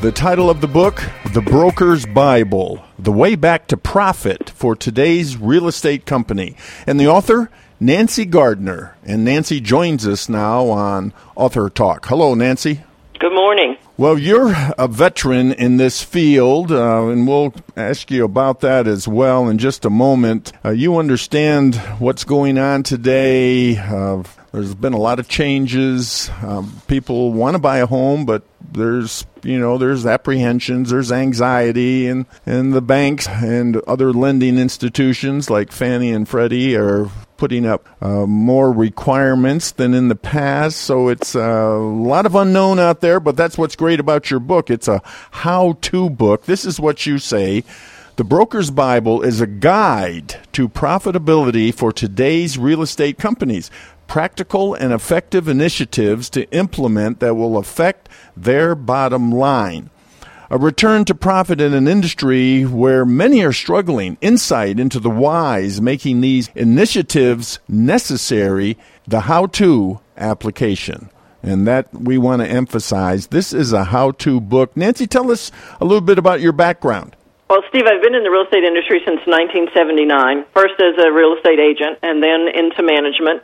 The title of the book, The Broker's Bible The Way Back to Profit for Today's Real Estate Company. And the author, Nancy Gardner. And Nancy joins us now on Author Talk. Hello, Nancy. Good morning. Well, you're a veteran in this field, uh, and we'll ask you about that as well in just a moment. Uh, you understand what's going on today. Uh, there's been a lot of changes. Um, people want to buy a home, but there's you know there's apprehensions there's anxiety and and the banks and other lending institutions like Fannie and Freddie are putting up uh, more requirements than in the past. So it's uh, a lot of unknown out there but that's what's great about your book. It's a how-to book. This is what you say. The Broker's Bible is a guide to profitability for today's real estate companies practical and effective initiatives to implement that will affect their bottom line. A return to profit in an industry where many are struggling, insight into the whys making these initiatives necessary, the how to application. And that we want to emphasize. This is a how to book. Nancy, tell us a little bit about your background. Well, Steve, I've been in the real estate industry since 1979, first as a real estate agent and then into management.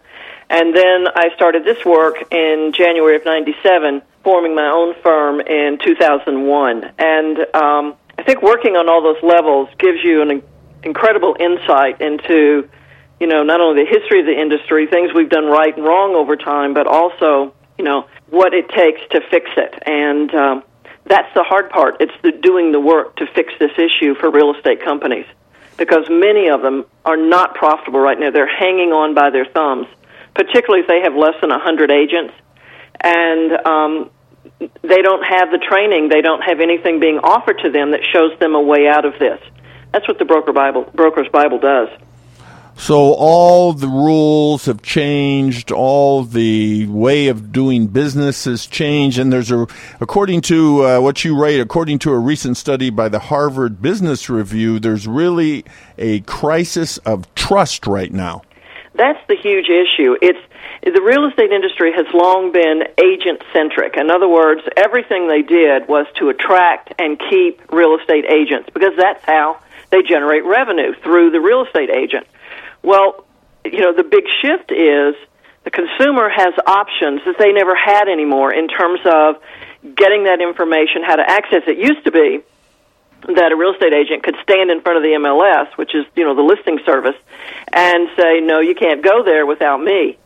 And then I started this work in January of 97, forming my own firm in 2001. And um, I think working on all those levels gives you an incredible insight into, you know, not only the history of the industry, things we've done right and wrong over time, but also, you know, what it takes to fix it. And um, that's the hard part. It's the doing the work to fix this issue for real estate companies because many of them are not profitable right now. They're hanging on by their thumbs particularly if they have less than 100 agents. And um, they don't have the training, they don't have anything being offered to them that shows them a way out of this. That's what the broker Bible, broker's Bible does. So all the rules have changed, all the way of doing business has changed, and there's a, according to uh, what you write, according to a recent study by the Harvard Business Review, there's really a crisis of trust right now. That's the huge issue. It's the real estate industry has long been agent centric. In other words, everything they did was to attract and keep real estate agents because that's how they generate revenue through the real estate agent. Well, you know, the big shift is the consumer has options that they never had anymore in terms of getting that information, how to access it. Used to be that a real estate agent could stand in front of the MLS, which is, you know, the listing service, and say, no, you can't go there without me.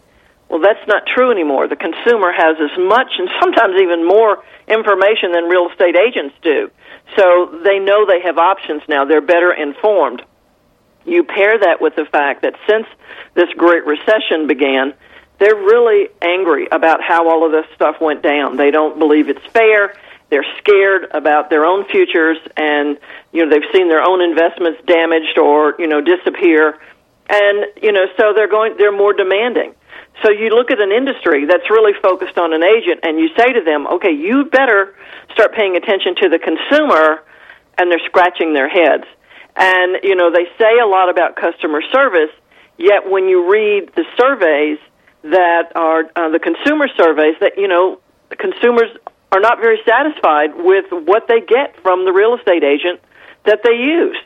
Well, that's not true anymore. The consumer has as much and sometimes even more information than real estate agents do. So they know they have options now. They're better informed. You pair that with the fact that since this Great Recession began, they're really angry about how all of this stuff went down. They don't believe it's fair they're scared about their own futures and you know they've seen their own investments damaged or you know disappear. And you know so they're going they're more demanding. So you look at an industry that's really focused on an agent and you say to them okay you better start paying attention to the consumer and they're scratching their heads. And you know they say a lot about customer service yet when you read the surveys that are uh, the consumer surveys that you know consumers are not very satisfied with what they get from the real estate agent that they use.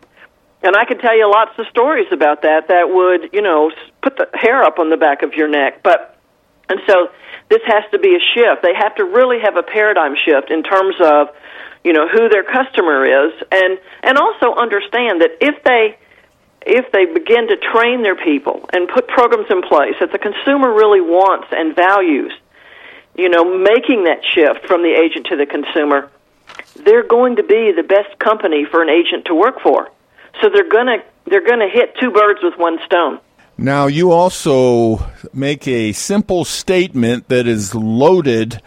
And I can tell you lots of stories about that that would, you know, put the hair up on the back of your neck. But, and so this has to be a shift. They have to really have a paradigm shift in terms of, you know, who their customer is and, and also understand that if they, if they begin to train their people and put programs in place that the consumer really wants and values, you know, making that shift from the agent to the consumer, they're going to be the best company for an agent to work for. So they're going to they're going to hit two birds with one stone. Now, you also make a simple statement that is loaded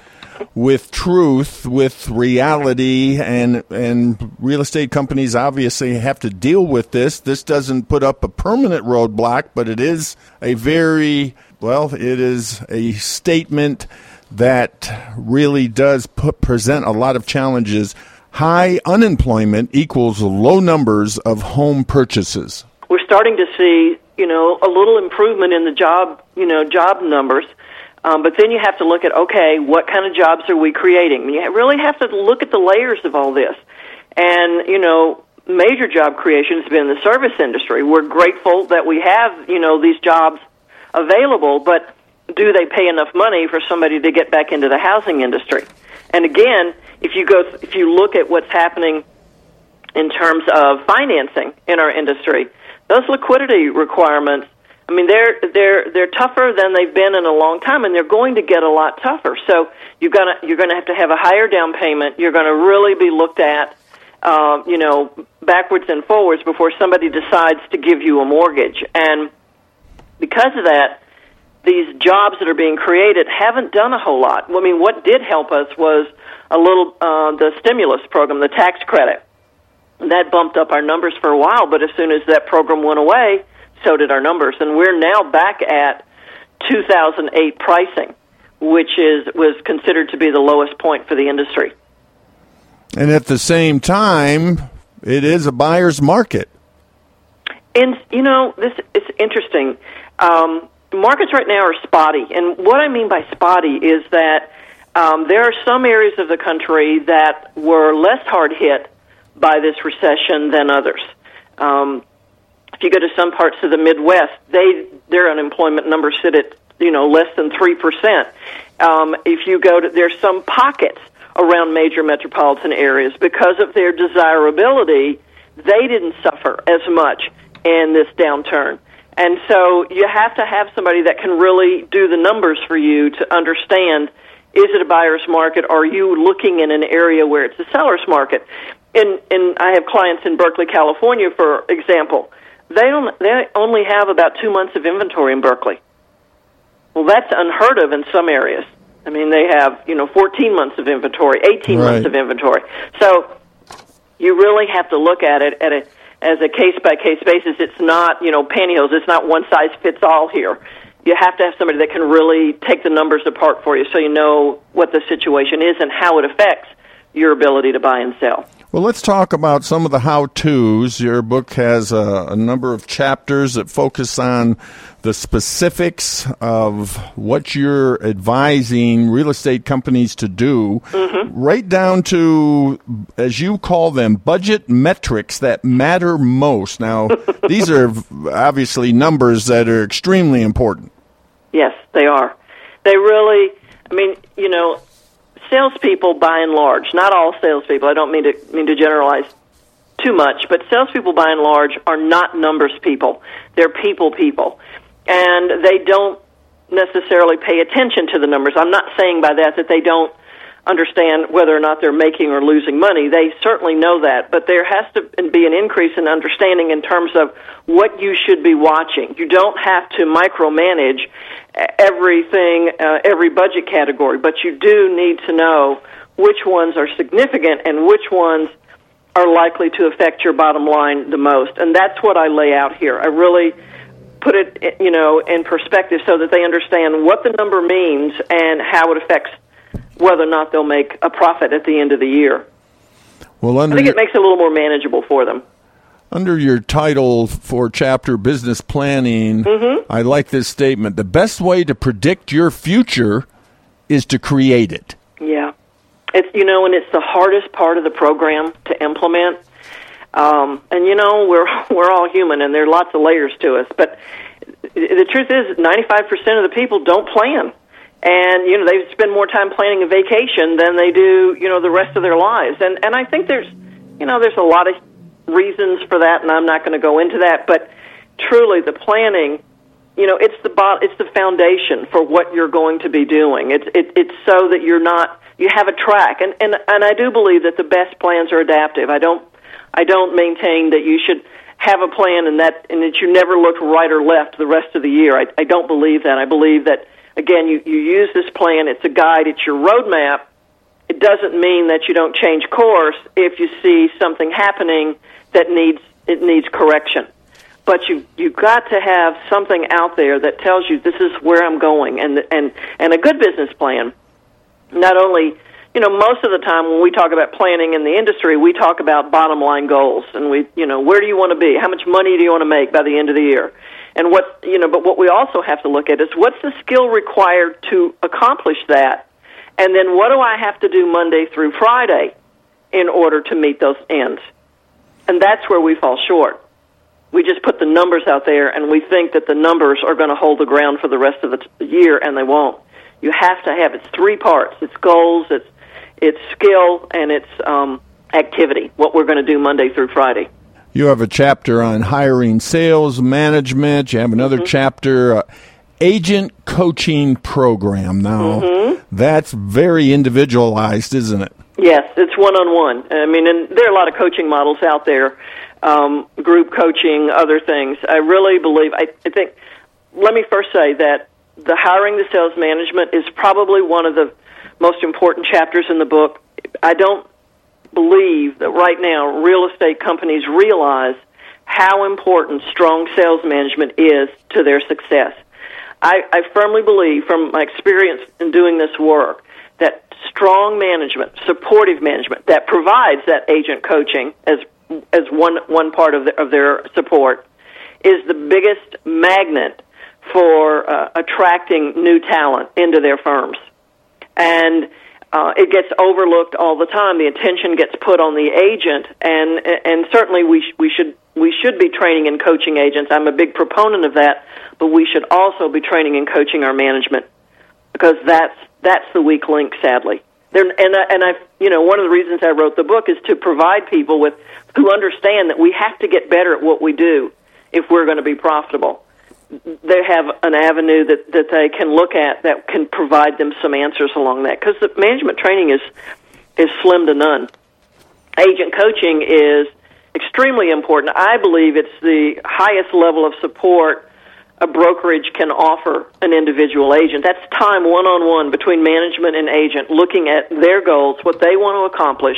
with truth, with reality, and and real estate companies obviously have to deal with this. This doesn't put up a permanent roadblock, but it is a very well, it is a statement that really does put, present a lot of challenges. High unemployment equals low numbers of home purchases. We're starting to see, you know, a little improvement in the job, you know, job numbers. Um, but then you have to look at okay, what kind of jobs are we creating? You really have to look at the layers of all this. And you know, major job creation has been the service industry. We're grateful that we have you know these jobs available, but do they pay enough money for somebody to get back into the housing industry? And again, if you go, if you look at what's happening in terms of financing in our industry, those liquidity requirements. I mean, they're they're they're tougher than they've been in a long time, and they're going to get a lot tougher. So you've got to, you're going to have to have a higher down payment. You're going to really be looked at, uh, you know, backwards and forwards before somebody decides to give you a mortgage. And because of that, these jobs that are being created haven't done a whole lot. I mean, what did help us was a little uh, the stimulus program, the tax credit. That bumped up our numbers for a while, but as soon as that program went away, so did our numbers, and we're now back at 2008 pricing, which is was considered to be the lowest point for the industry. And at the same time, it is a buyer's market. And you know, this it's interesting. Um, markets right now are spotty, and what I mean by spotty is that um, there are some areas of the country that were less hard hit by this recession than others. Um, if you go to some parts of the Midwest, they their unemployment numbers sit at you know less than three percent. Um, if you go to there's some pockets around major metropolitan areas because of their desirability, they didn't suffer as much in this downturn. And so you have to have somebody that can really do the numbers for you to understand is it a buyer's market? Are you looking in an area where it's a seller's market? And, and I have clients in Berkeley, California, for example. They, don't, they only have about two months of inventory in Berkeley. Well, that's unheard of in some areas. I mean, they have, you know, 14 months of inventory, 18 Right. months of inventory. So you really have to look at it at a as a case by case basis. It's not you know pantyhose. It's not one size fits all here. You have to have somebody that can really take the numbers apart for you, so you know what the situation is and how it affects your ability to buy and sell. Well, let's talk about some of the how to's. Your book has a, a number of chapters that focus on the specifics of what you're advising real estate companies to do, mm-hmm. right down to, as you call them, budget metrics that matter most. Now, these are obviously numbers that are extremely important. Yes, they are. They really. I mean, you know, salespeople, by and large, not all salespeople. I don't mean to mean to generalize too much, but salespeople, by and large, are not numbers people. They're people people, and they don't necessarily pay attention to the numbers. I'm not saying by that that they don't understand whether or not they're making or losing money. They certainly know that, but there has to be an increase in understanding in terms of what you should be watching. You don't have to micromanage everything, uh, every budget category, but you do need to know which ones are significant and which ones are likely to affect your bottom line the most. And that's what I lay out here. I really put it, you know, in perspective so that they understand what the number means and how it affects whether or not they'll make a profit at the end of the year. Well, I think your, it makes it a little more manageable for them. under your title for chapter business planning, I like this statement. The best way to predict your future is to create it. Yeah, it's you know, and it's the hardest part of the program to implement. Um, and you know, we're we're all human, and there are lots of layers to us. But the truth is, ninety five percent of the people don't plan, and you know, they spend more time planning a vacation than they do, you know, the rest of their lives. And and I think there's, you know, there's a lot of reasons for that, and I'm not going to go into that. But truly, the planning you know it's the bo- it's the foundation for what you're going to be doing it's it, it's so that you're not you have a track and and and I do believe that the best plans are adaptive I don't I don't maintain that you should have a plan and that and that you never look right or left the rest of the year I I don't believe that I believe that Again, you, you use this plan. It's a guide. It's your roadmap. It doesn't mean that you don't change course if you see something happening that needs it needs correction. But you you've got to have something out there that tells you this is where I'm going, and and and a good business plan. Not only you know, most of the time when we talk about planning in the industry, we talk about bottom line goals, and we, you know, where do you want to be? How much money do you want to make by the end of the year? And what, you know, but what we also have to look at is what's the skill required to accomplish that, and then what do I have to do Monday through Friday in order to meet those ends? And that's where we fall short. We just put the numbers out there, and we think that the numbers are going to hold the ground for the rest of the year, and they won't. You have to have it's three parts. It's goals. It's its skill and its um, activity, what we're going to do Monday through Friday. You have a chapter on hiring sales management. You have another mm-hmm. chapter, uh, agent coaching program. Now, mm-hmm. that's very individualized, isn't it? Yes, it's one on one. I mean, and there are a lot of coaching models out there, um, group coaching, other things. I really believe, I, I think, let me first say that the hiring the sales management is probably one of the most important chapters in the book. I don't believe that right now real estate companies realize how important strong sales management is to their success. I, I firmly believe, from my experience in doing this work, that strong management, supportive management that provides that agent coaching as as one one part of, the, of their support is the biggest magnet for uh, attracting new talent into their firms and uh, it gets overlooked all the time. The attention gets put on the agent, and and certainly we sh- we should we should be training and coaching agents. I'm a big proponent of that, but we should also be training and coaching our management because that's that's the weak link, sadly. There, and I, and I, you know, one of the reasons I wrote the book is to provide people with who understand that we have to get better at what we do if we're going to be profitable they have an avenue that that they can look at that can provide them some answers along that because the management training is is slim to none. Agent coaching is extremely important. I believe it's the highest level of support a brokerage can offer an individual agent. That's time one on one between management and agent, looking at their goals, what they want to accomplish,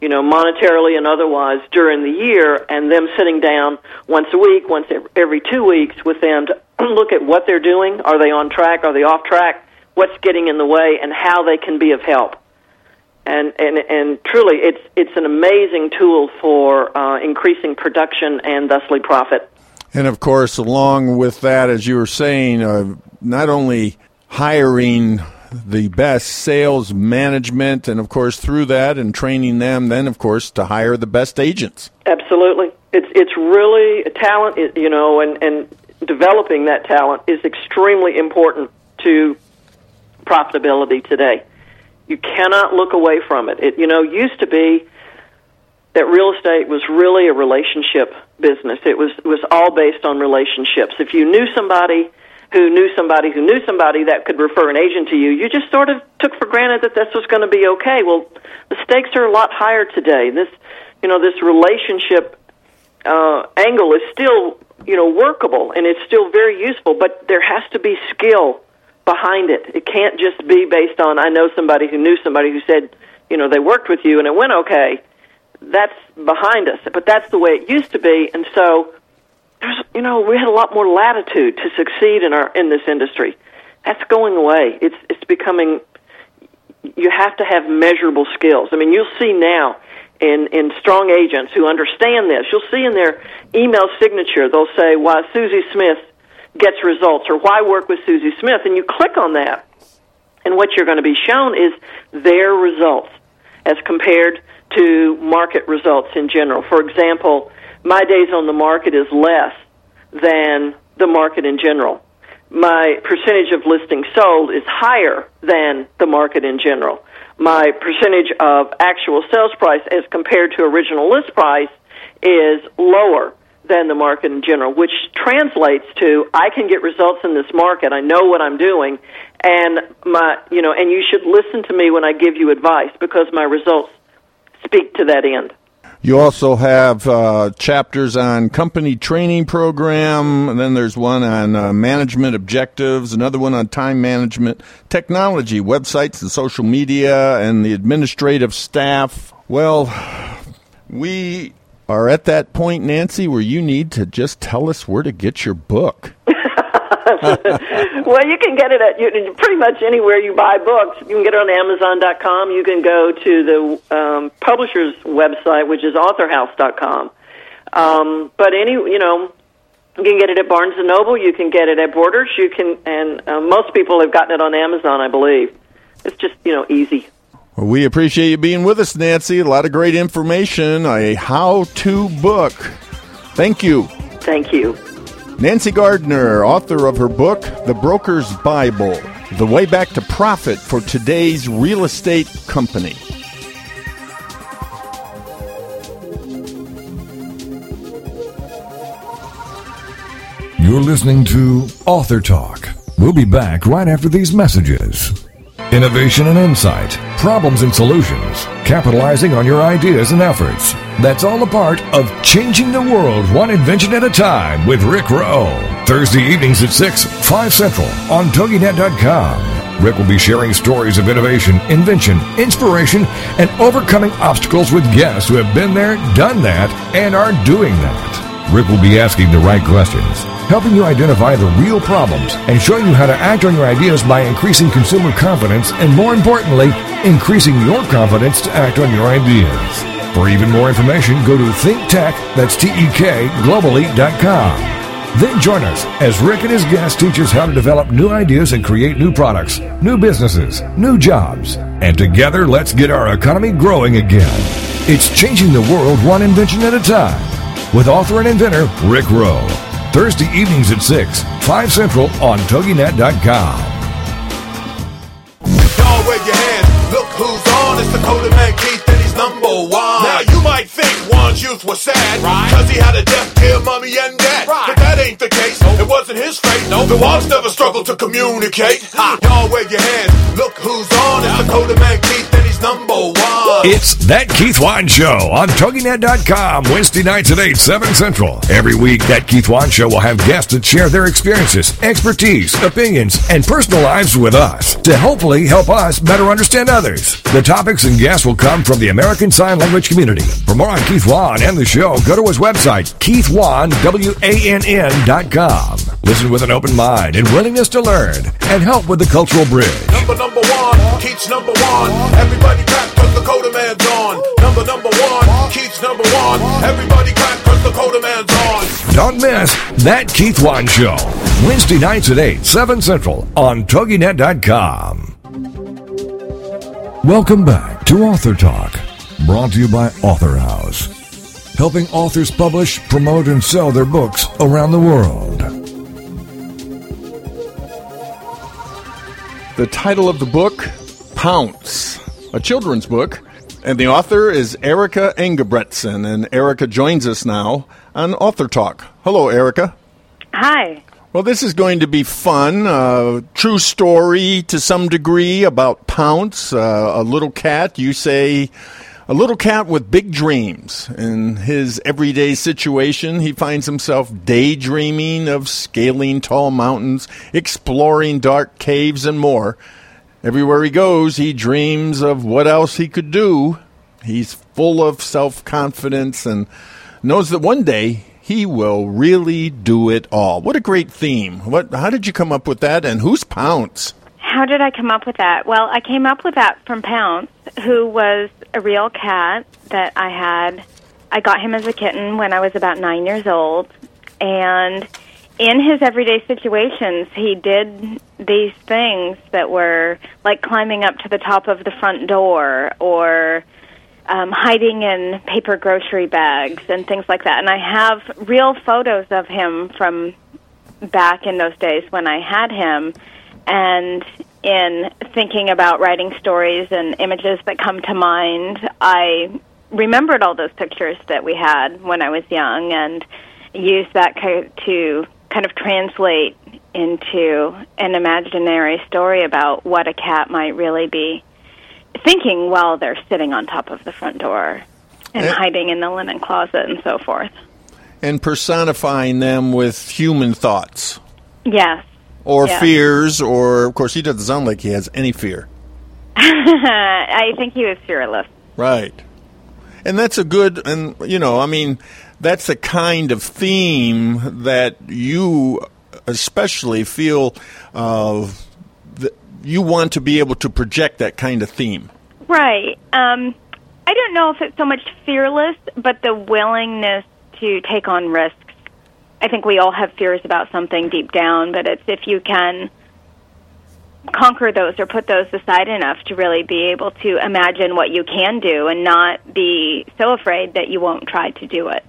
you know, monetarily and otherwise during the year, and them sitting down once a week, once every two weeks with them to look at what they're doing. Are they on track? Are they off track? What's getting in the way, and how they can be of help. And and and truly, it's it's an amazing tool for uh, increasing production and thusly profit. And of course, along with that, as you were saying, uh, not only hiring the best sales management, and of course through that and training them, then of course to hire the best agents. Absolutely, it's it's really a talent, you know, and and developing that talent is extremely important to profitability today. You cannot look away from it. It you know used to be that real estate was really a relationship business. It was it was all based on relationships. If you knew somebody who knew somebody who knew somebody that could refer an agent to you, you just sort of took for granted that this was going to be okay. Well, the stakes are a lot higher today. This, you know, this relationship uh, angle is still, you know, workable and it's still very useful, but there has to be skill behind it. It can't just be based on I know somebody who knew somebody who said, you know, they worked with you and it went okay. That's behind us, but that's the way it used to be, and so there's you know we had a lot more latitude to succeed in our in this industry. That's going away. It's it's becoming. You have to have measurable skills. I mean, you'll see now in in strong agents who understand this. You'll see in their email signature they'll say why Susie Smith gets results or why work with Susie Smith, and you click on that, and what you're going to be shown is their results as compared to market results in general. For example my days on the market is less than the market in general. My percentage of listings sold is higher than the market in general. My percentage of actual sales price as compared to original list price is lower than the market in general, which translates to I can get results in this market. I know what I'm doing, and my you know, and you should listen to me when I give you advice because my results speak to that end. You also have uh, chapters on company training program, and then there's one on uh, management objectives, another one on time management, technology, websites and social media, and the administrative staff. Well, we are at that point, Nancy, where you need to just tell us where to get your book. well, you can get it at you, pretty much anywhere you buy books. You can get it on Amazon.com. You can go to the um, publisher's website, which is AuthorHouse.com. Um, but any, you know, you can get it at Barnes and Noble. You can get it at Borders. You can, and uh, most people have gotten it on Amazon, I believe. It's just, you know, easy. Well, we appreciate you being with us, Nancy. A lot of great information, a how-to book. Thank you. Thank you. Nancy Gardner, author of her book, The Broker's Bible The Way Back to Profit for Today's Real Estate Company. You're listening to Author Talk. We'll be back right after these messages. Innovation and insight, problems and solutions, capitalizing on your ideas and efforts. That's all a part of Changing the World One Invention at a Time with Rick Rowe. Thursday evenings at 6, 5 Central on TogiNet.com. Rick will be sharing stories of innovation, invention, inspiration, and overcoming obstacles with guests who have been there, done that, and are doing that. Rick will be asking the right questions helping you identify the real problems and showing you how to act on your ideas by increasing consumer confidence and, more importantly, increasing your confidence to act on your ideas. For even more information, go to ThinkTek, that's T-E-K, globally.com. Then join us as Rick and his guests teach us how to develop new ideas and create new products, new businesses, new jobs. And together, let's get our economy growing again. It's changing the world one invention at a time. With author and inventor Rick Rowe. Thursday evenings at 6, 5 Central on TogiNet.com. Y'all wave your hands. Look who's on. It's Dakota Man Keith and he's number one. Now you might think Wann's youth was sad. Right. Cause he had a deaf dear mommy and dad. Right. But that ain't the case. Nope. It wasn't his fate. Nope. The Wanns never struggled to communicate. Ha. Y'all wave your hands. Look who's on. It's Dakota Man Keith and he's number one. It's That Keith Wann Show on TogiNet.com, Wednesday nights at 8, 7 Central. Every week, That Keith Wann Show will have guests that share their experiences, expertise, opinions, and personal lives with us to hopefully help us better understand others. The topics and guests will come from the American Sign Language community. For more on Keith Wann and the show, go to his website, keithwann.com. Listen with an open mind and willingness to learn and help with the cultural bridge. Number number one, Keith's number one. Everybody clap cause the Dakota man's on. Number number one, Keith's number one. Everybody clap cause the Dakota man's on. Don't miss That Keith Wann Show. Wednesday nights at 8, 7 Central on TogiNet.com. Welcome back to Author Talk, brought to you by Author House, helping authors publish, promote, and sell their books around the world. The title of the book, Pounce, a children's book, and the author is Erica Engebretson, and Erica joins us now on Author Talk. Hello, Erica. Hi. Well, this is going to be fun. Uh, true story to some degree about Pounce, uh, a little cat. You say a little cat with big dreams. In his everyday situation, he finds himself daydreaming of scaling tall mountains, exploring dark caves, and more. Everywhere he goes, he dreams of what else he could do. He's full of self confidence and knows that one day he will really do it all. What a great theme. What how did you come up with that and who's Pounce? How did I come up with that? Well, I came up with that from Pounce, who was a real cat that I had. I got him as a kitten when I was about nine years old. And in his everyday situations, he did these things that were like climbing up to the top of the front door or um, hiding in paper grocery bags and things like that. And I have real photos of him from back in those days when I had him. And in thinking about writing stories and images that come to mind, I remembered all those pictures that we had when I was young and used that to kind of translate into an imaginary story about what a cat might really be thinking while they're sitting on top of the front door. and Eh. hiding in the linen closet and so forth. And personifying them with human thoughts Yes. Or Yeah. fears, or, of course, he doesn't sound like he has any fear. I think he was fearless. Right. And that's a good, and, you know, I mean, that's a kind of theme that you especially feel uh, that you want to be able to project that kind of theme. Right. Um, I don't know if it's so much fearless, but the willingness to take on risks. I think we all have fears about something deep down, but it's if you can conquer those or put those aside enough to really be able to imagine what you can do and not be so afraid that you won't try to do it.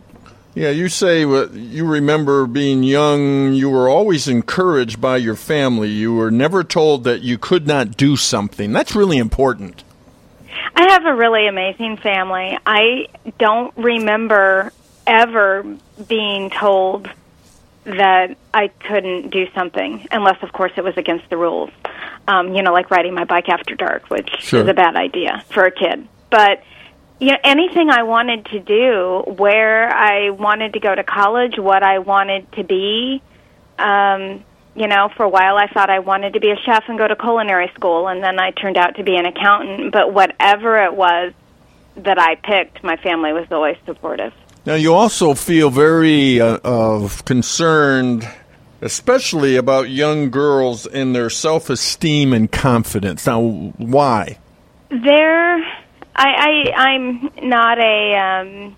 Yeah, you say you remember being young, you were always encouraged by your family. You were never told that you could not do something. That's really important. I have a really amazing family. I don't remember ever being told that I couldn't do something, unless, of course, it was against the rules. Um, you know, like riding my bike after dark, which Sure. is a bad idea for a kid. But you know, anything I wanted to do, where I wanted to go to college, what I wanted to be. Um, you know, for a while I thought I wanted to be a chef and go to culinary school, and then I turned out to be an accountant. But whatever it was that I picked, my family was always supportive. Now, you also feel very uh, of concerned, especially about young girls and their self esteem and confidence. Now, why? There, I, I I'm not a um,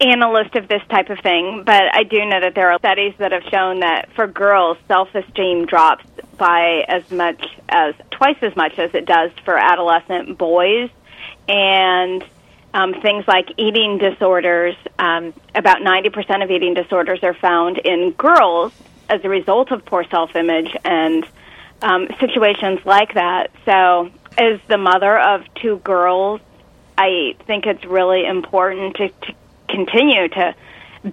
analyst of this type of thing, but I do know that there are studies that have shown that for girls, self-esteem drops by as much as twice as much as it does for adolescent boys, and um, things like eating disorders. Um, about ninety percent of eating disorders are found in girls as a result of poor self-image and um, situations like that. So, as the mother of two girls, I think it's really important to, to continue to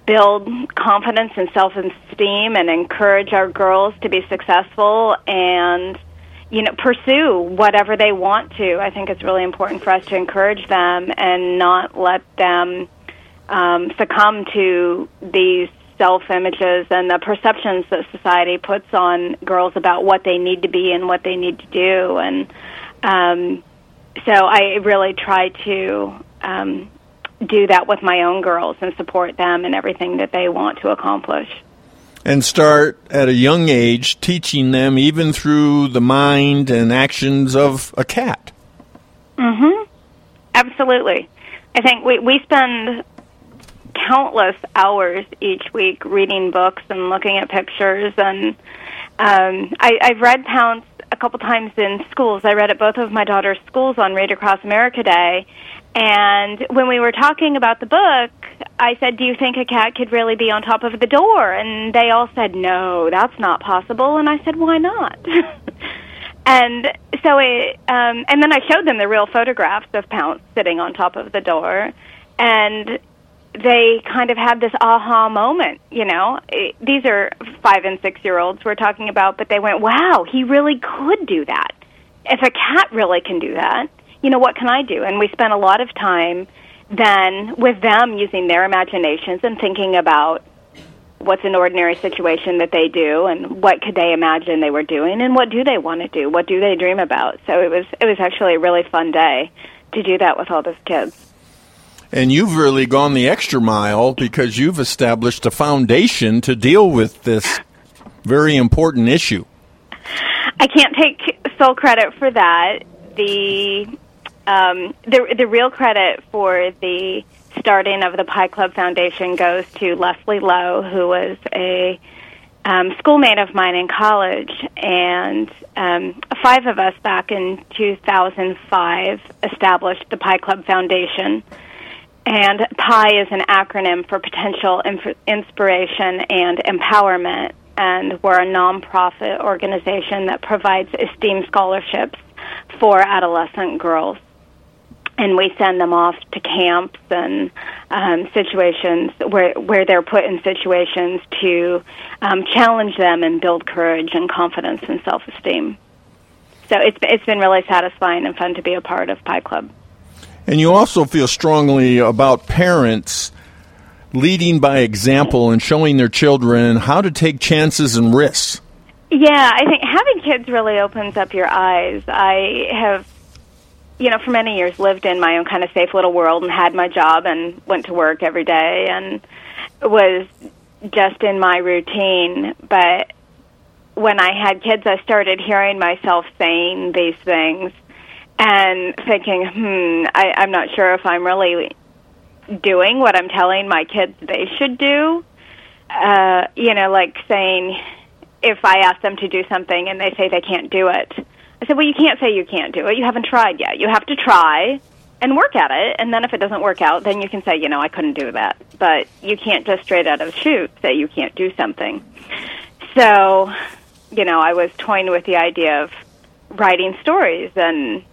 build confidence and self esteem and encourage our girls to be successful and you know pursue whatever they want to. I think it's really important for us to encourage them and not let them um, succumb to these self images and the perceptions that society puts on girls about what they need to be and what they need to do and um, so I really try to um, do that with my own girls and support them in everything that they want to accomplish. And start at a young age teaching them, even through the mind and actions of a cat. Absolutely. I think we, we spend countless hours each week reading books and looking at pictures. And um, I, I've read Pounce a couple times in schools. I read at both of my daughter's schools on Read Across America Day. And when we were talking about the book, I said, Do you think a cat could really be on top of the door? And they all said, No, that's not possible. And I said, Why not? and so it, um, and then I showed them the real photographs of Pounce sitting on top of the door. And they kind of had this aha moment, you know. It, these are five and six year olds we're talking about, but they went, wow, he really could do that. If a cat really can do that, you know, what can I do? And we spent a lot of time then with them using their imaginations and thinking about what's an ordinary situation that they do and what could they imagine they were doing and what do they want to do what do they dream about so it was it was actually a really fun day to do that with all those kids And you've really gone the extra mile because you've established a foundation to deal with this very important issue. I can't take sole credit for that. The um, the the real credit for the starting of the Pie Club Foundation goes to Leslie Lowe, who was a um, schoolmate of mine in college, and um, five of us back in 2005 established the Pie Club Foundation. And PI is an acronym for Potential Inf- Inspiration and Empowerment. And we're a nonprofit organization that provides esteemed scholarships for adolescent girls. And we send them off to camps and um, situations where where they're put in situations to um, challenge them and build courage and confidence and self esteem. So it's it's been really satisfying and fun to be a part of Pi Club. And you also feel strongly about parents leading by example and showing their children how to take chances and risks. Yeah, I think having kids really opens up your eyes. I have, you know, for many years lived in my own kind of safe little world and had my job and went to work every day and was just in my routine. But when I had kids, I started hearing myself saying these things and thinking, hmm, I, I'm not sure if I'm really doing what I'm telling my kids they should do. Uh, you know, like saying, if I ask them to do something and they say they can't do it, I said, well, you can't say you can't do it. You haven't tried yet. You have to try and work at it. And then if it doesn't work out, then you can say, you know, I couldn't do that. But you can't just straight out of the chute say you can't do something. So, you know, I was toying with the idea of writing stories. And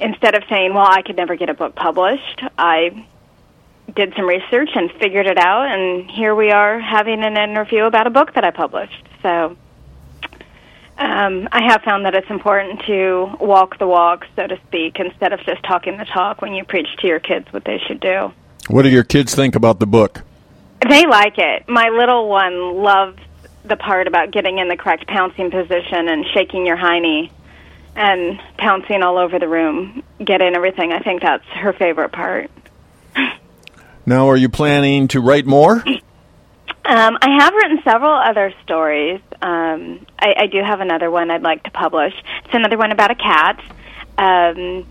instead of saying, well, I could never get a book published, I did some research and figured it out. And here we are having an interview about a book that I published. So, um, I have found that it's important to walk the walk, so to speak, instead of just talking the talk when you preach to your kids what they should do. What do your kids think about the book? They like it. My little one loves the part about getting in the correct pouncing position and shaking your hiney and pouncing all over the room, getting everything. I think that's her favorite part. Now, are you planning to write more? Um, I have written several other stories. Um, I, I do have another one I'd like to publish. It's another one about a cat, um,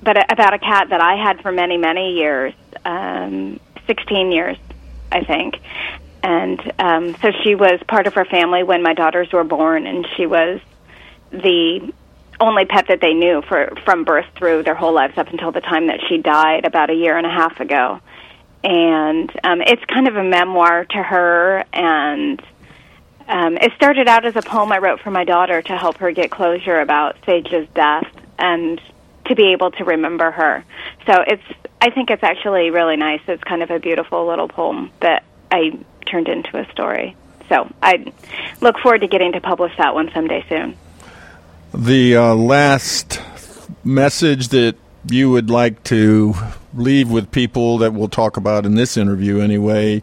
but a, about a cat that I had for many, many years, um, 16 years, I think. And um, so she was part of her family when my daughters were born, and she was the only pet that they knew for from birth through their whole lives up until the time that she died about a year and a half ago and um, it's kind of a memoir to her. And um, it started out as a poem I wrote for my daughter to help her get closure about Sage's death and to be able to remember her. So it's I think it's actually really nice. It's kind of a beautiful little poem that I turned into a story. So I look forward to getting to publish that one someday soon. The uh, last message that you would like to leave with people that we'll talk about in this interview anyway.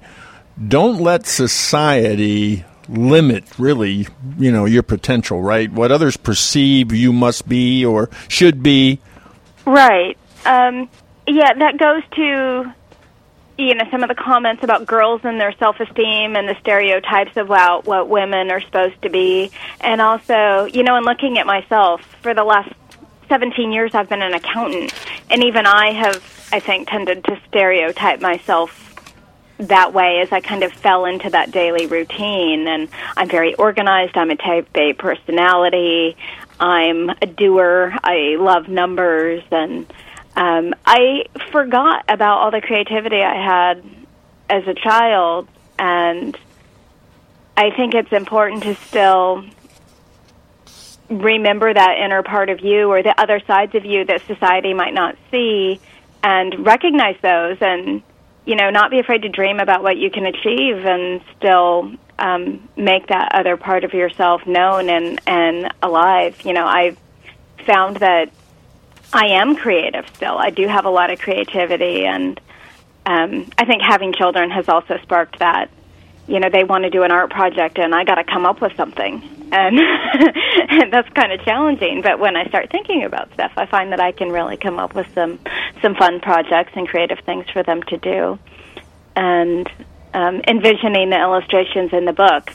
Don't let society limit really, you know, your potential, right? What others perceive you must be or should be. Right. Um, yeah, that goes to you know some of the comments about girls and their self-esteem and the stereotypes about what women are supposed to be and also you know in looking at myself for the last 17 years I've been an accountant, and even I have, I think, tended to stereotype myself that way as I kind of fell into that daily routine. And I'm very organized. I'm a type A personality. I'm a doer. I love numbers. And um, I forgot about all the creativity I had as a child. And I think it's important to still remember that inner part of you or the other sides of you that society might not see and recognize those and you know not be afraid to dream about what you can achieve and still um, make that other part of yourself known and and alive you know i've found that i am creative still i do have a lot of creativity and um, i think having children has also sparked that you know they want to do an art project and i got to come up with something and, and that's kind of challenging. But when I start thinking about stuff, I find that I can really come up with some some fun projects and creative things for them to do. And um, envisioning the illustrations in the book,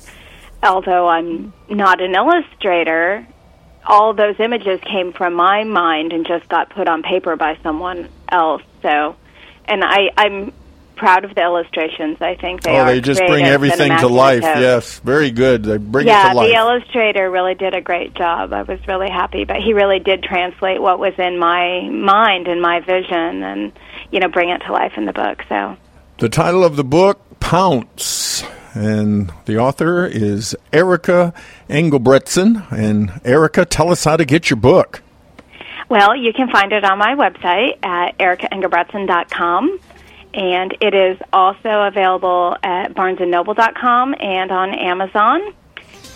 although I'm not an illustrator, all those images came from my mind and just got put on paper by someone else. So, and I, I'm proud of the illustrations. I think they oh, they just bring everything to life. Yes, very good. They bring yeah, it to life. Yeah, the illustrator really did a great job. I was really happy, but he really did translate what was in my mind and my vision, and you know, bring it to life in the book. So, the title of the book, Pounce. And the author is Erica Engelbretson. And Erica, tell us how to get your book. Well, you can find it on my website at ericaengelbretson.com and it is also available at barnesandnoble.com and on Amazon.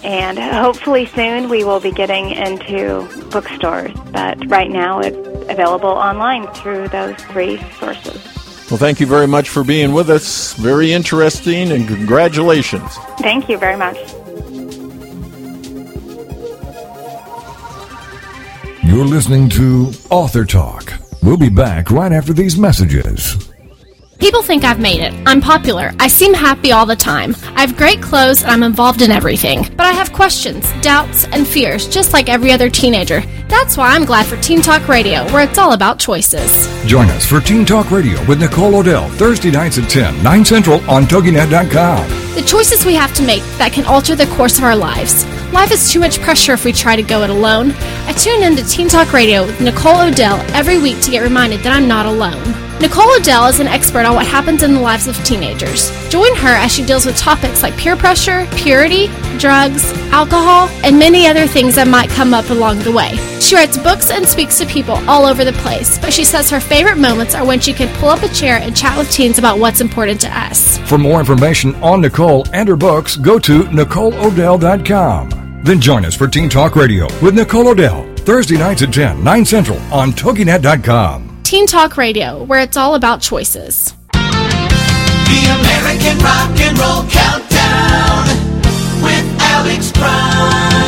And hopefully soon we will be getting into bookstores, but right now it's available online through those three sources. Well, thank you very much for being with us. Very interesting, and congratulations. Thank you very much. You're listening to Author Talk. We'll be back right after these messages. People think I've made it. I'm popular. I seem happy all the time. I have great clothes and I'm involved in everything. But I have questions, doubts, and fears, just like every other teenager. That's why I'm glad for Teen Talk Radio, where it's all about choices. Join us for Teen Talk Radio with Nicole Odell, Thursday nights at 10, 9 Central on TogiNet.com. The choices we have to make that can alter the course of our lives. Life is too much pressure if we try to go it alone. I tune in to Teen Talk Radio with Nicole Odell every week to get reminded that I'm not alone. Nicole O'Dell is an expert on what happens in the lives of teenagers. Join her as she deals with topics like peer pressure, purity, drugs, alcohol, and many other things that might come up along the way. She writes books and speaks to people all over the place, but she says her favorite moments are when she can pull up a chair and chat with teens about what's important to us. For more information on Nicole and her books, go to NicoleOdell.com. Then join us for Teen Talk Radio with Nicole O'Dell, Thursday nights at 10, 9 Central on TogiNet.com. Teen Talk Radio, where it's all about choices. The American Rock and Roll Countdown with Alex Brine.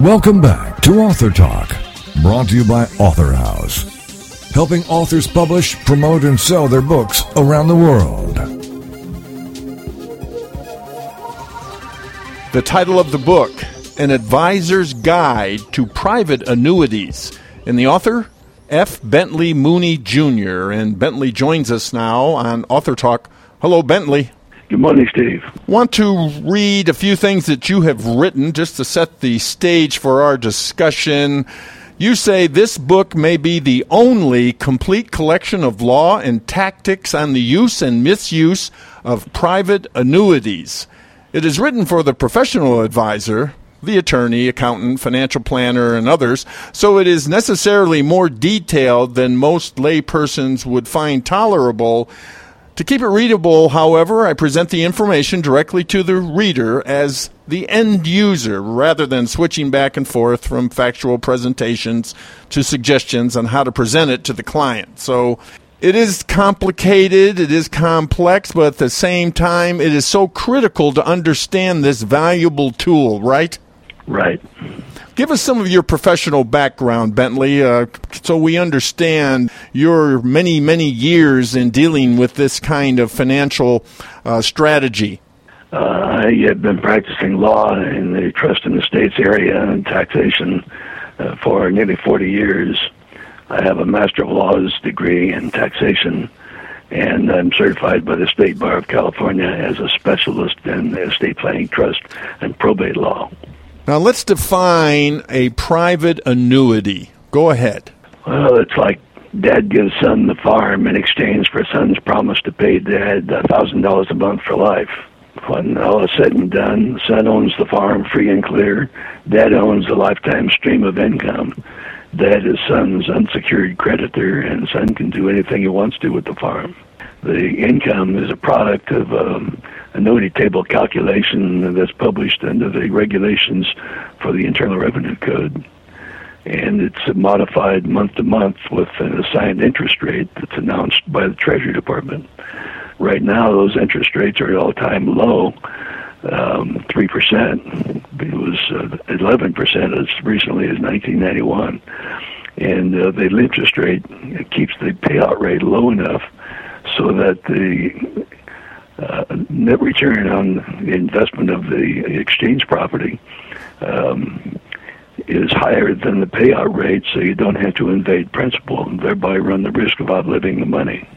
Welcome back to Author Talk, brought to you by Author House, helping authors publish, promote, and sell their books around the world. The title of the book, An Advisor's Guide to Private Annuities, and the author, F. Bentley Mooney Jr. And Bentley joins us now on Author Talk. Hello, Bentley. Good morning, Steve. Want to read a few things that you have written just to set the stage for our discussion. You say this book may be the only complete collection of law and tactics on the use and misuse of private annuities. It is written for the professional advisor, the attorney, accountant, financial planner, and others, so it is necessarily more detailed than most laypersons would find tolerable. To keep it readable, however, I present the information directly to the reader as the end user rather than switching back and forth from factual presentations to suggestions on how to present it to the client. So it is complicated, it is complex, but at the same time, it is so critical to understand this valuable tool, right? Right. Give us some of your professional background, Bentley, uh, so we understand your many, many years in dealing with this kind of financial uh, strategy. Uh, I have been practicing law in the trust and estates area and taxation uh, for nearly 40 years. I have a Master of Laws degree in taxation, and I'm certified by the State Bar of California as a specialist in estate planning, trust, and probate law. Now let's define a private annuity. Go ahead. Well, it's like dad gives son the farm in exchange for son's promise to pay dad a thousand dollars a month for life. When all is said and done, son owns the farm free and clear. Dad owns a lifetime stream of income. Dad is son's unsecured creditor, and son can do anything he wants to with the farm. The income is a product of um, annuity table calculation that's published under the regulations for the Internal Revenue Code. And it's modified month to month with an assigned interest rate that's announced by the Treasury Department. Right now, those interest rates are at all time low, um, 3%. It was uh, 11% as recently as 1991. And uh, the interest rate keeps the payout rate low enough so that the uh, net return on the investment of the exchange property um, is higher than the payout rate, so you don't have to invade principal and thereby run the risk of outliving the money.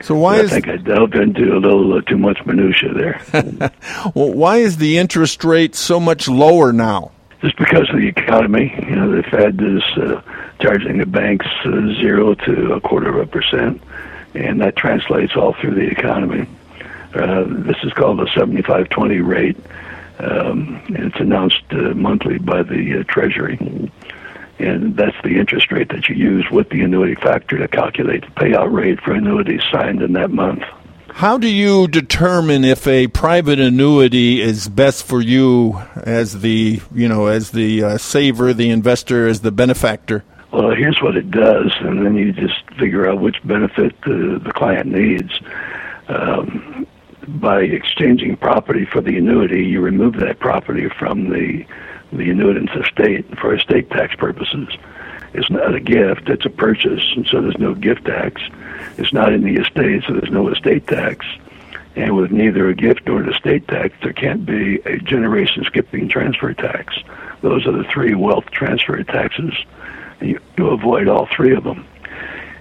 So why I is think I delved into a little uh, too much minutia there. well, why is the interest rate so much lower now? Just because of the economy, you know, the Fed is uh, charging the banks uh, zero to a quarter of a percent, and that translates all through the economy. Uh, this is called the 75-20 rate. Um, it's announced uh, monthly by the uh, Treasury. And that's the interest rate that you use with the annuity factor to calculate the payout rate for annuities signed in that month. How do you determine if a private annuity is best for you as the, you know, as the uh, saver, the investor, as the benefactor? Well, here's what it does, and then you just figure out which benefit the, the client needs. Um, by exchanging property for the annuity, you remove that property from the the annuitant's estate for estate tax purposes. It's not a gift; it's a purchase, and so there's no gift tax. It's not in the estate, so there's no estate tax. And with neither a gift nor an estate tax, there can't be a generation skipping transfer tax. Those are the three wealth transfer taxes. You avoid all three of them.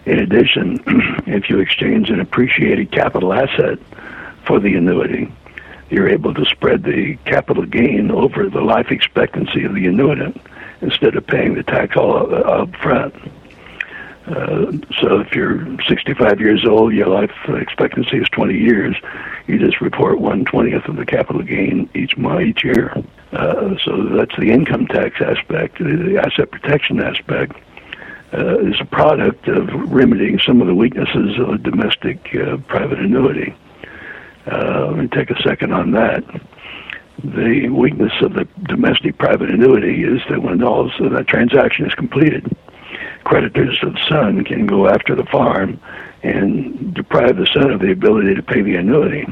In addition, if you exchange an appreciated capital asset for the annuity, you're able to spread the capital gain over the life expectancy of the annuitant instead of paying the tax all up front. Uh, so if you're 65 years old, your life expectancy is 20 years. You just report one twentieth of the capital gain each month, each year. Uh, so that's the income tax aspect. The asset protection aspect uh, is a product of remedying some of the weaknesses of a domestic uh, private annuity. Uh, let me take a second on that. The weakness of the domestic private annuity is that when all that transaction is completed, creditors of the son can go after the farm and deprive the son of the ability to pay the annuity.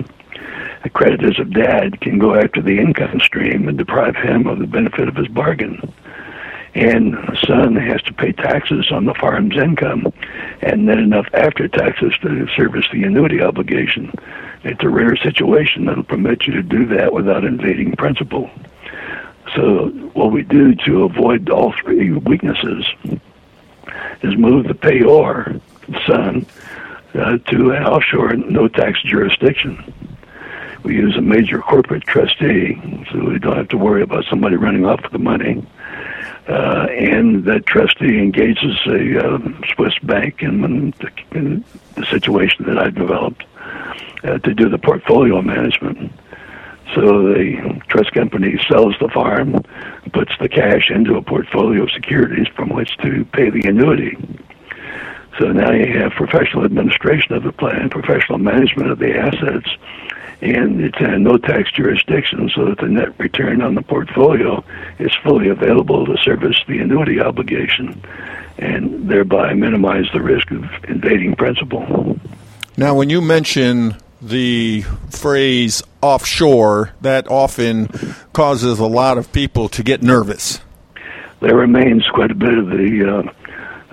The creditors of dad can go after the income stream and deprive him of the benefit of his bargain. And the son has to pay taxes on the farm's income and then enough after taxes to service the annuity obligation. It's a rare situation that'll permit you to do that without invading principal. So, what we do to avoid all three weaknesses is move the payor, son, uh, to an offshore no tax jurisdiction. We use a major corporate trustee, so we don't have to worry about somebody running off with the money. Uh, and that trustee engages a uh, Swiss bank in, in the situation that I've developed uh, to do the portfolio management. So the trust company sells the farm, puts the cash into a portfolio of securities from which to pay the annuity. So now you have professional administration of the plan, professional management of the assets, and it's in no tax jurisdiction so that the net return on the portfolio is fully available to service the annuity obligation and thereby minimize the risk of invading principal. Now, when you mention the phrase offshore, that often causes a lot of people to get nervous. There remains quite a bit of the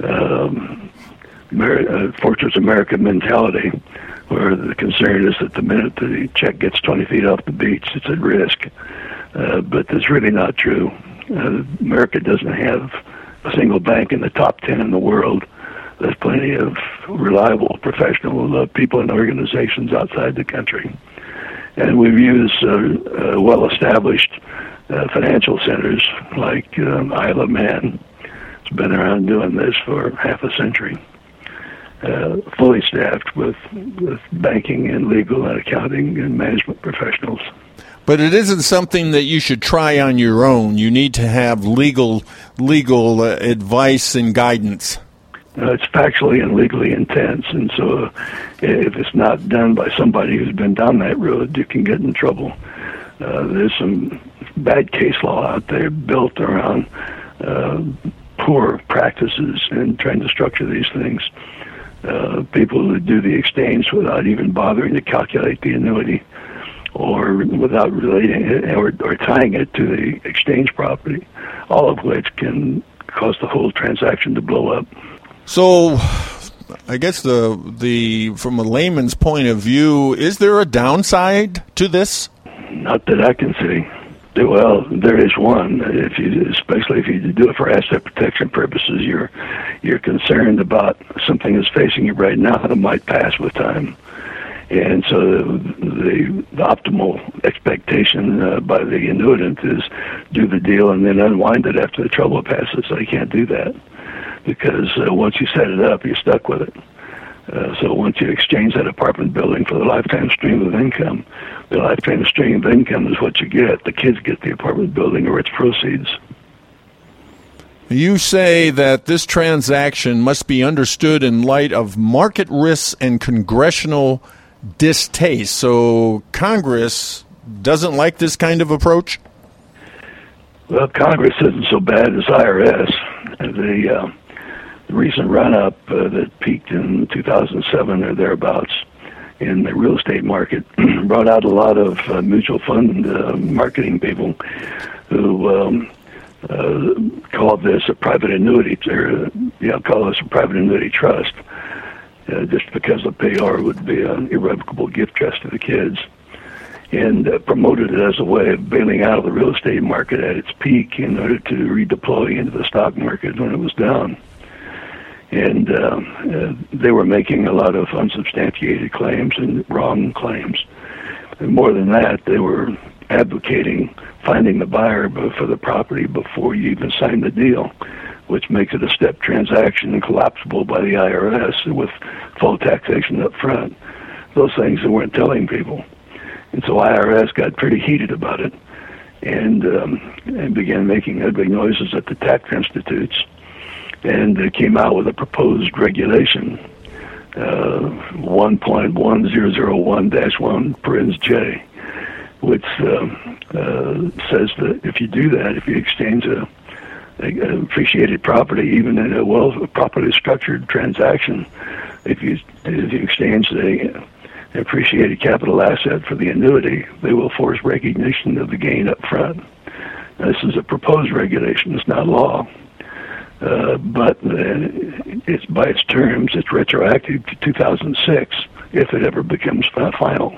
uh, um, uh, Fortress America mentality, where the concern is that the minute the check gets 20 feet off the beach, it's at risk. Uh, but that's really not true. Uh, America doesn't have a single bank in the top 10 in the world there's plenty of reliable professional uh, people and organizations outside the country. And we've used uh, uh, well established uh, financial centers like um, Isle of Man. It's been around doing this for half a century. Uh, fully staffed with, with banking and legal and accounting and management professionals. But it isn't something that you should try on your own. You need to have legal legal uh, advice and guidance. Uh, it's factually and legally intense, and so uh, if it's not done by somebody who's been down that road, you can get in trouble. Uh, there's some bad case law out there built around uh, poor practices and trying to structure these things. Uh, people who do the exchange without even bothering to calculate the annuity or without relating it or, or tying it to the exchange property, all of which can cause the whole transaction to blow up. So, I guess the the from a layman's point of view, is there a downside to this? Not that I can see. Well, there is one. If you, especially if you do it for asset protection purposes, you're you're concerned about something that's facing you right now that might pass with time, and so the, the optimal expectation uh, by the annuitant is do the deal and then unwind it after the trouble passes. You can't do that because uh, once you set it up, you're stuck with it. Uh, so once you exchange that apartment building for the lifetime stream of income, the lifetime stream of income is what you get. The kids get the apartment building or its proceeds. You say that this transaction must be understood in light of market risks and congressional distaste. So Congress doesn't like this kind of approach? Well, Congress isn't so bad as IRS. The, uh, the recent run up uh, that peaked in 2007 or thereabouts in the real estate market brought out a lot of uh, mutual fund uh, marketing people who um, uh, called this a private annuity, or yeah, call this a private annuity trust, uh, just because the payor would be an irrevocable gift trust to the kids, and uh, promoted it as a way of bailing out of the real estate market at its peak in order to redeploy into the stock market when it was down. And uh, uh, they were making a lot of unsubstantiated claims and wrong claims. And more than that, they were advocating finding the buyer for the property before you even sign the deal, which makes it a step transaction and collapsible by the IRS with full taxation up front. Those things they weren't telling people. And so IRS got pretty heated about it and, um, and began making ugly noises at the tax institutes and they came out with a proposed regulation uh, 1.1001-1 parens J which um, uh, says that if you do that, if you exchange a, a appreciated property, even in a well properly structured transaction, if you if you exchange a appreciated capital asset for the annuity, they will force recognition of the gain up front. This is a proposed regulation; it's not law. Uh, but uh, it's by its terms, it's retroactive to 2006 if it ever becomes final.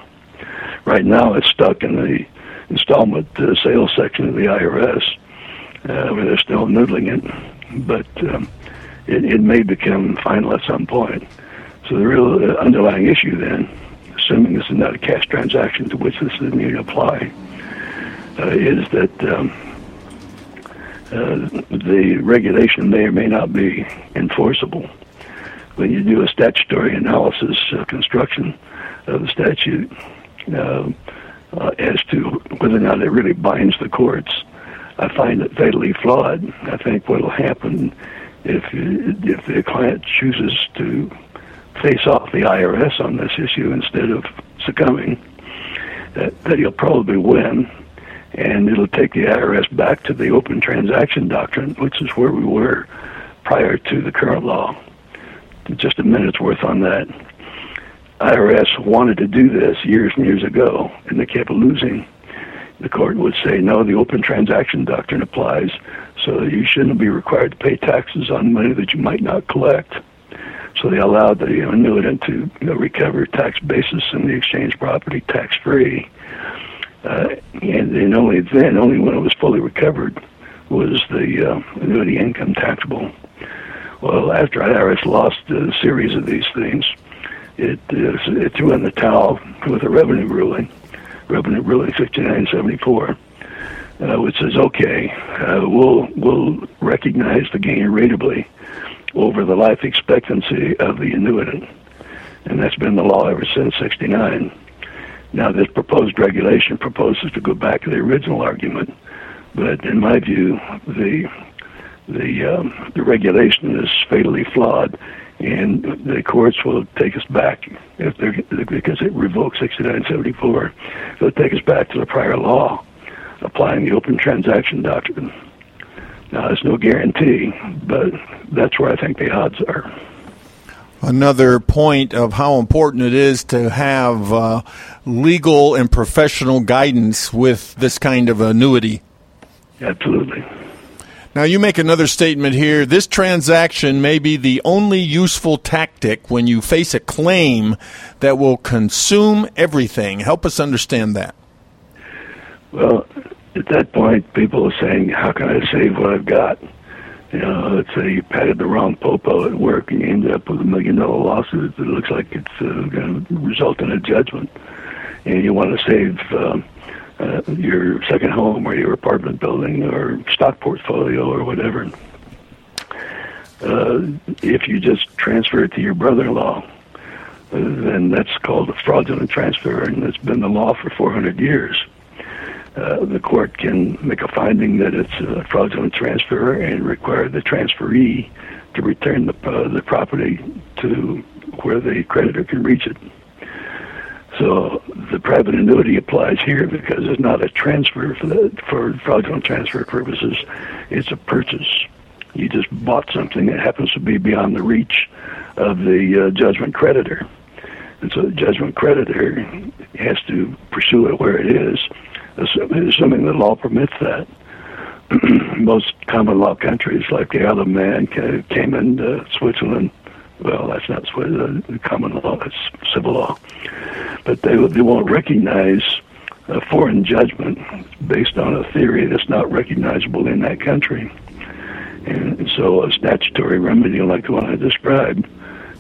Right now, it's stuck in the installment uh, sales section of the IRS, uh, where they're still noodling it. But um, it, it may become final at some point. So the real uh, underlying issue then, assuming this is not a cash transaction to which this doesn't even apply, uh, is that um, uh, the regulation may or may not be enforceable. When you do a statutory analysis uh, construction of the statute, uh, uh, as to whether or not it really binds the courts. I find it fatally flawed. I think what will happen if if the client chooses to face off the IRS on this issue instead of succumbing, that, that he'll probably win, and it'll take the IRS back to the open transaction doctrine, which is where we were prior to the current law. Just a minute's worth on that. IRS wanted to do this years and years ago, and they kept losing. The court would say, no, the open transaction doctrine applies, so you shouldn't be required to pay taxes on money that you might not collect. So they allowed the annuitant to you know, recover tax basis in the exchange property tax free. Uh, and, and only then, only when it was fully recovered, was the uh, annuity income taxable. Well, after IRS lost a series of these things, it, uh, it threw in the towel with a revenue ruling, revenue ruling 5974, uh, which says, okay, uh, we'll we'll recognize the gain ratably over the life expectancy of the annuitant, and that's been the law ever since '69. Now, this proposed regulation proposes to go back to the original argument, but in my view, the the um, the regulation is fatally flawed and the courts will take us back if they're because it revoked 6974. They'll take us back to the prior law, applying the open transaction doctrine. Now, there's no guarantee, but that's where I think the odds are. Another point of how important it is to have uh, legal and professional guidance with this kind of annuity. Absolutely. Now, you make another statement here. This transaction may be the only useful tactic when you face a claim that will consume everything. Help us understand that. Well, at that point, people are saying, How can I save what I've got? You know, let's say you patted the wrong popo at work and you end up with a million dollar lawsuit that looks like it's uh, going to result in a judgment. And you want to save. Um, uh, your second home or your apartment building or stock portfolio or whatever. uh, if you just transfer it to your brother-in-law, uh, then that's called a fraudulent transfer, and it's been the law for 400 years. Uh, the court can make a finding that it's a fraudulent transfer and require the transferee to return the, uh, the property to where the creditor can reach it. So the private annuity applies here because it's not a transfer for, the, for fraudulent transfer purposes. It's a purchase. You just bought something that happens to be beyond the reach of the uh, judgment creditor. And so the judgment creditor has to pursue it where it is, assuming the law permits that. Most common law countries like the Isle of Man, Cayman, uh, Switzerland, well, that's not Switzerland, common law, that's civil law. But they, they won't recognize a foreign judgment based on a theory that's not recognizable in that country. And so a statutory remedy like the one I described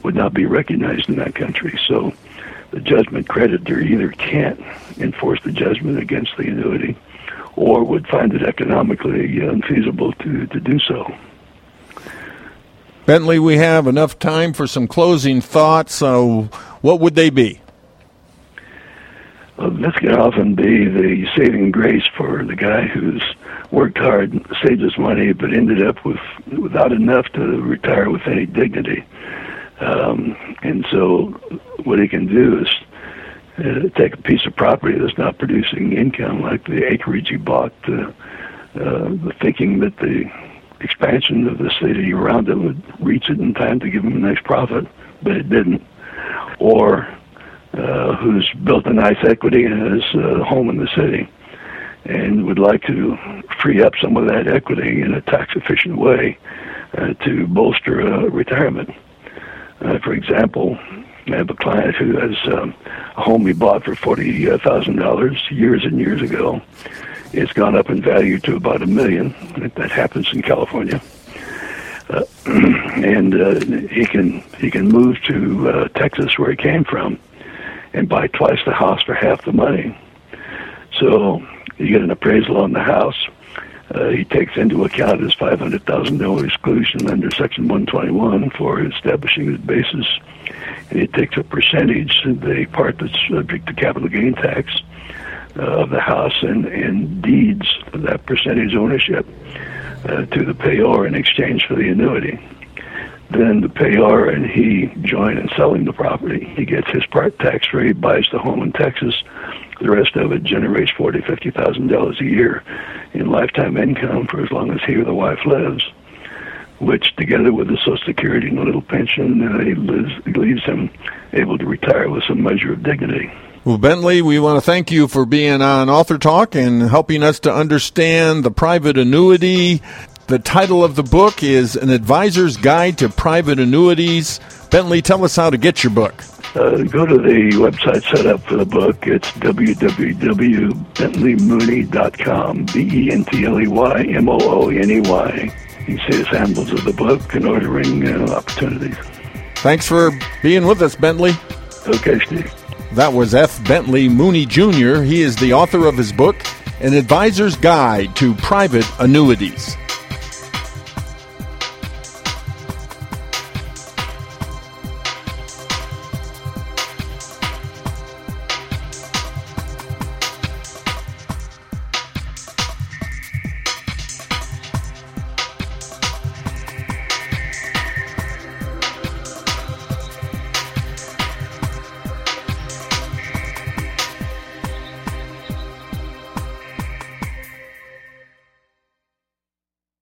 would not be recognized in that country. So the judgment creditor either can't enforce the judgment against the annuity or would find it economically unfeasible to, to do so. Bentley, we have enough time for some closing thoughts. So, what would they be? Well, this can often be the saving grace for the guy who's worked hard, saved his money, but ended up with without enough to retire with any dignity. Um, and so, what he can do is uh, take a piece of property that's not producing income, like the acreage he bought, uh, uh, thinking that the expansion of the city around it would reach it in time to give him a nice profit, but it didn't. Or uh, who's built a nice equity and has a home in the city and would like to free up some of that equity in a tax efficient way uh, to bolster a retirement. Uh, for example, I have a client who has um, a home he bought for $40,000 years and years ago. It's gone up in value to about a million. That happens in California. Uh, and uh, he can he can move to uh, Texas where he came from and buy twice the house for half the money. So you get an appraisal on the house. Uh, he takes into account his $500,000 exclusion under Section 121 for establishing his basis, and he takes a percentage, the part that's subject to capital gain tax uh, of the house, and, and deeds that percentage ownership uh, to the payor in exchange for the annuity. Then the payor and he join in selling the property. He gets his part tax free, buys the home in Texas. The rest of it generates forty, fifty thousand dollars a year in lifetime income for as long as he or the wife lives. Which, together with the Social Security and a little pension, uh, lives, leaves him able to retire with some measure of dignity. Well, Bentley, we want to thank you for being on Author Talk and helping us to understand the private annuity. The title of the book is An Advisor's Guide to Private Annuities. Bentley, tell us how to get your book. Uh, go to the website set up for the book. It's www.bentleymooney.com. B E N T L E Y M O O N E Y. You can see the samples of the book and ordering uh, opportunities. Thanks for being with us, Bentley. Okay, Steve. That was F. Bentley Mooney Jr. He is the author of his book, An Advisor's Guide to Private Annuities.